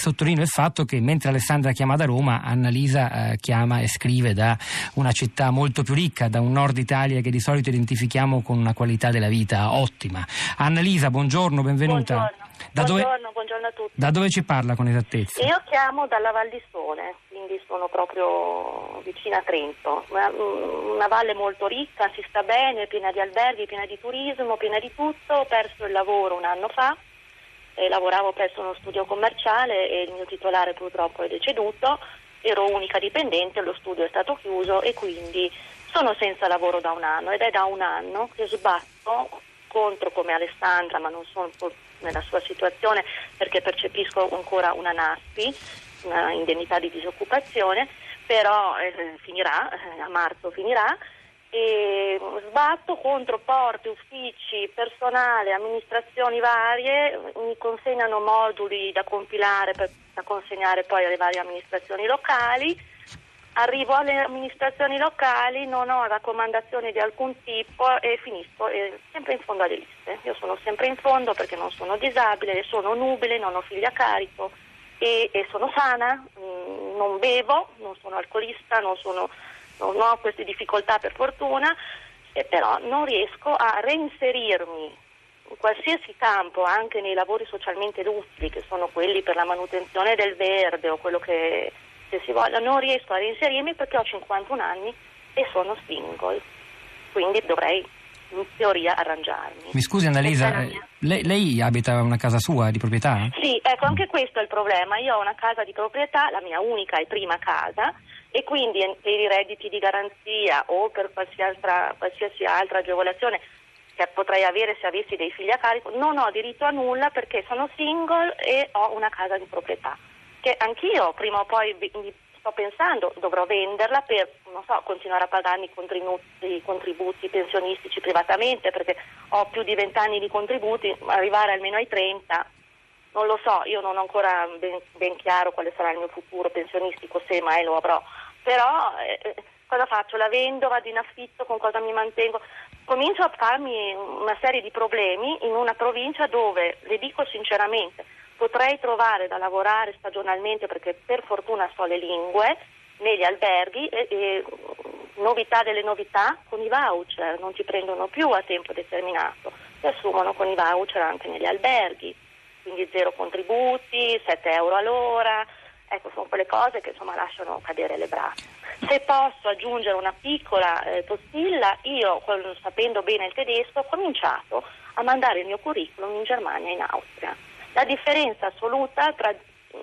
sottolineo il fatto che mentre Alessandra chiama da Roma, Annalisa eh, chiama e scrive da una città molto più ricca, da un nord Italia che di solito identifichiamo con una qualità della vita ottima. Annalisa, buongiorno, benvenuta. Buongiorno. Da dove, buongiorno, buongiorno a tutti. da dove ci parla con esattezza? Io chiamo dalla Val di Sole, quindi sono proprio vicina a Trento. Una, una valle molto ricca, si sta bene, piena di alberghi, piena di turismo, piena di tutto. Ho perso il lavoro un anno fa, e lavoravo presso uno studio commerciale e il mio titolare purtroppo è deceduto. Ero unica dipendente, lo studio è stato chiuso e quindi sono senza lavoro da un anno ed è da un anno che sbatto contro come Alessandra, ma non sono nella sua situazione perché percepisco ancora una NASPI, una indennità di disoccupazione, però eh, finirà, eh, a marzo finirà, e sbatto contro porti, uffici, personale, amministrazioni varie, mi consegnano moduli da compilare per, da consegnare poi alle varie amministrazioni locali arrivo alle amministrazioni locali, non ho raccomandazioni di alcun tipo e finisco eh, sempre in fondo alle liste. Io sono sempre in fondo perché non sono disabile, sono nubile, non ho figli a carico e, e sono sana, mh, mm, non bevo, non sono alcolista, non, sono, non ho queste difficoltà per fortuna, e però non riesco a reinserirmi in qualsiasi campo, anche nei lavori socialmente utili, che sono quelli per la manutenzione del verde o quello che se si voglia, non riesco a reinserirmi perché ho 51 anni e sono single, quindi dovrei in teoria arrangiarmi. Mi scusi Annalisa, eh, lei, lei, abita una casa sua di proprietà? Sì, ecco anche questo è il problema. Io ho una casa di proprietà, la mia unica e prima casa, e quindi per i redditi di garanzia o per qualsiasi altra, qualsiasi altra agevolazione che potrei avere se avessi dei figli a carico, non ho diritto a nulla perché sono single e ho una casa di proprietà che anch'io prima o poi sto pensando dovrò venderla per so, continuare a pagarmi i contributi, contributi, pensionistici privatamente perché ho più di 20 anni di contributi, arrivare almeno ai 30 non lo so, io non ho ancora ben, ben chiaro quale sarà il mio futuro pensionistico se mai lo avrò, però eh, cosa faccio? La vendo, vado in affitto, con cosa mi mantengo? Comincio a farmi una serie di problemi in una provincia dove, le dico sinceramente, potrei trovare da lavorare stagionalmente perché per fortuna so le lingue negli alberghi e, e novità delle novità con i voucher, non ti prendono più a tempo determinato, ti assumono con i voucher anche negli alberghi, quindi zero contributi, 7 euro all'ora, ecco sono quelle cose che insomma lasciano cadere le braccia. Se posso aggiungere una piccola eh, postilla, io sapendo bene il tedesco ho cominciato a mandare il mio curriculum in Germania e in Austria la differenza assoluta tra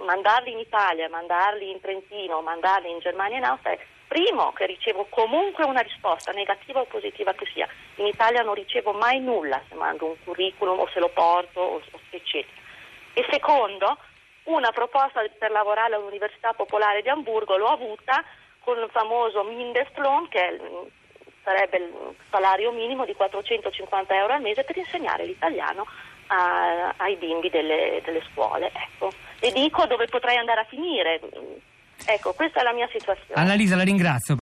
mandarli in Italia, mandarli in Trentino, mandarli in Germania e in Austria è primo che ricevo comunque una risposta negativa o positiva che sia. In Italia non ricevo mai nulla se mando un curriculum o se lo porto o, eccetera. E secondo, una proposta per lavorare all'Università Popolare di Amburgo l'ho avuta con il famoso Mindestlohn che sarebbe il salario minimo di 450 euro al mese per insegnare l'italiano a, ai bimbi delle, delle scuole. Ecco. E dico dove potrei andare a finire. Ecco, questa è la mia situazione. Annalisa, la ringrazio.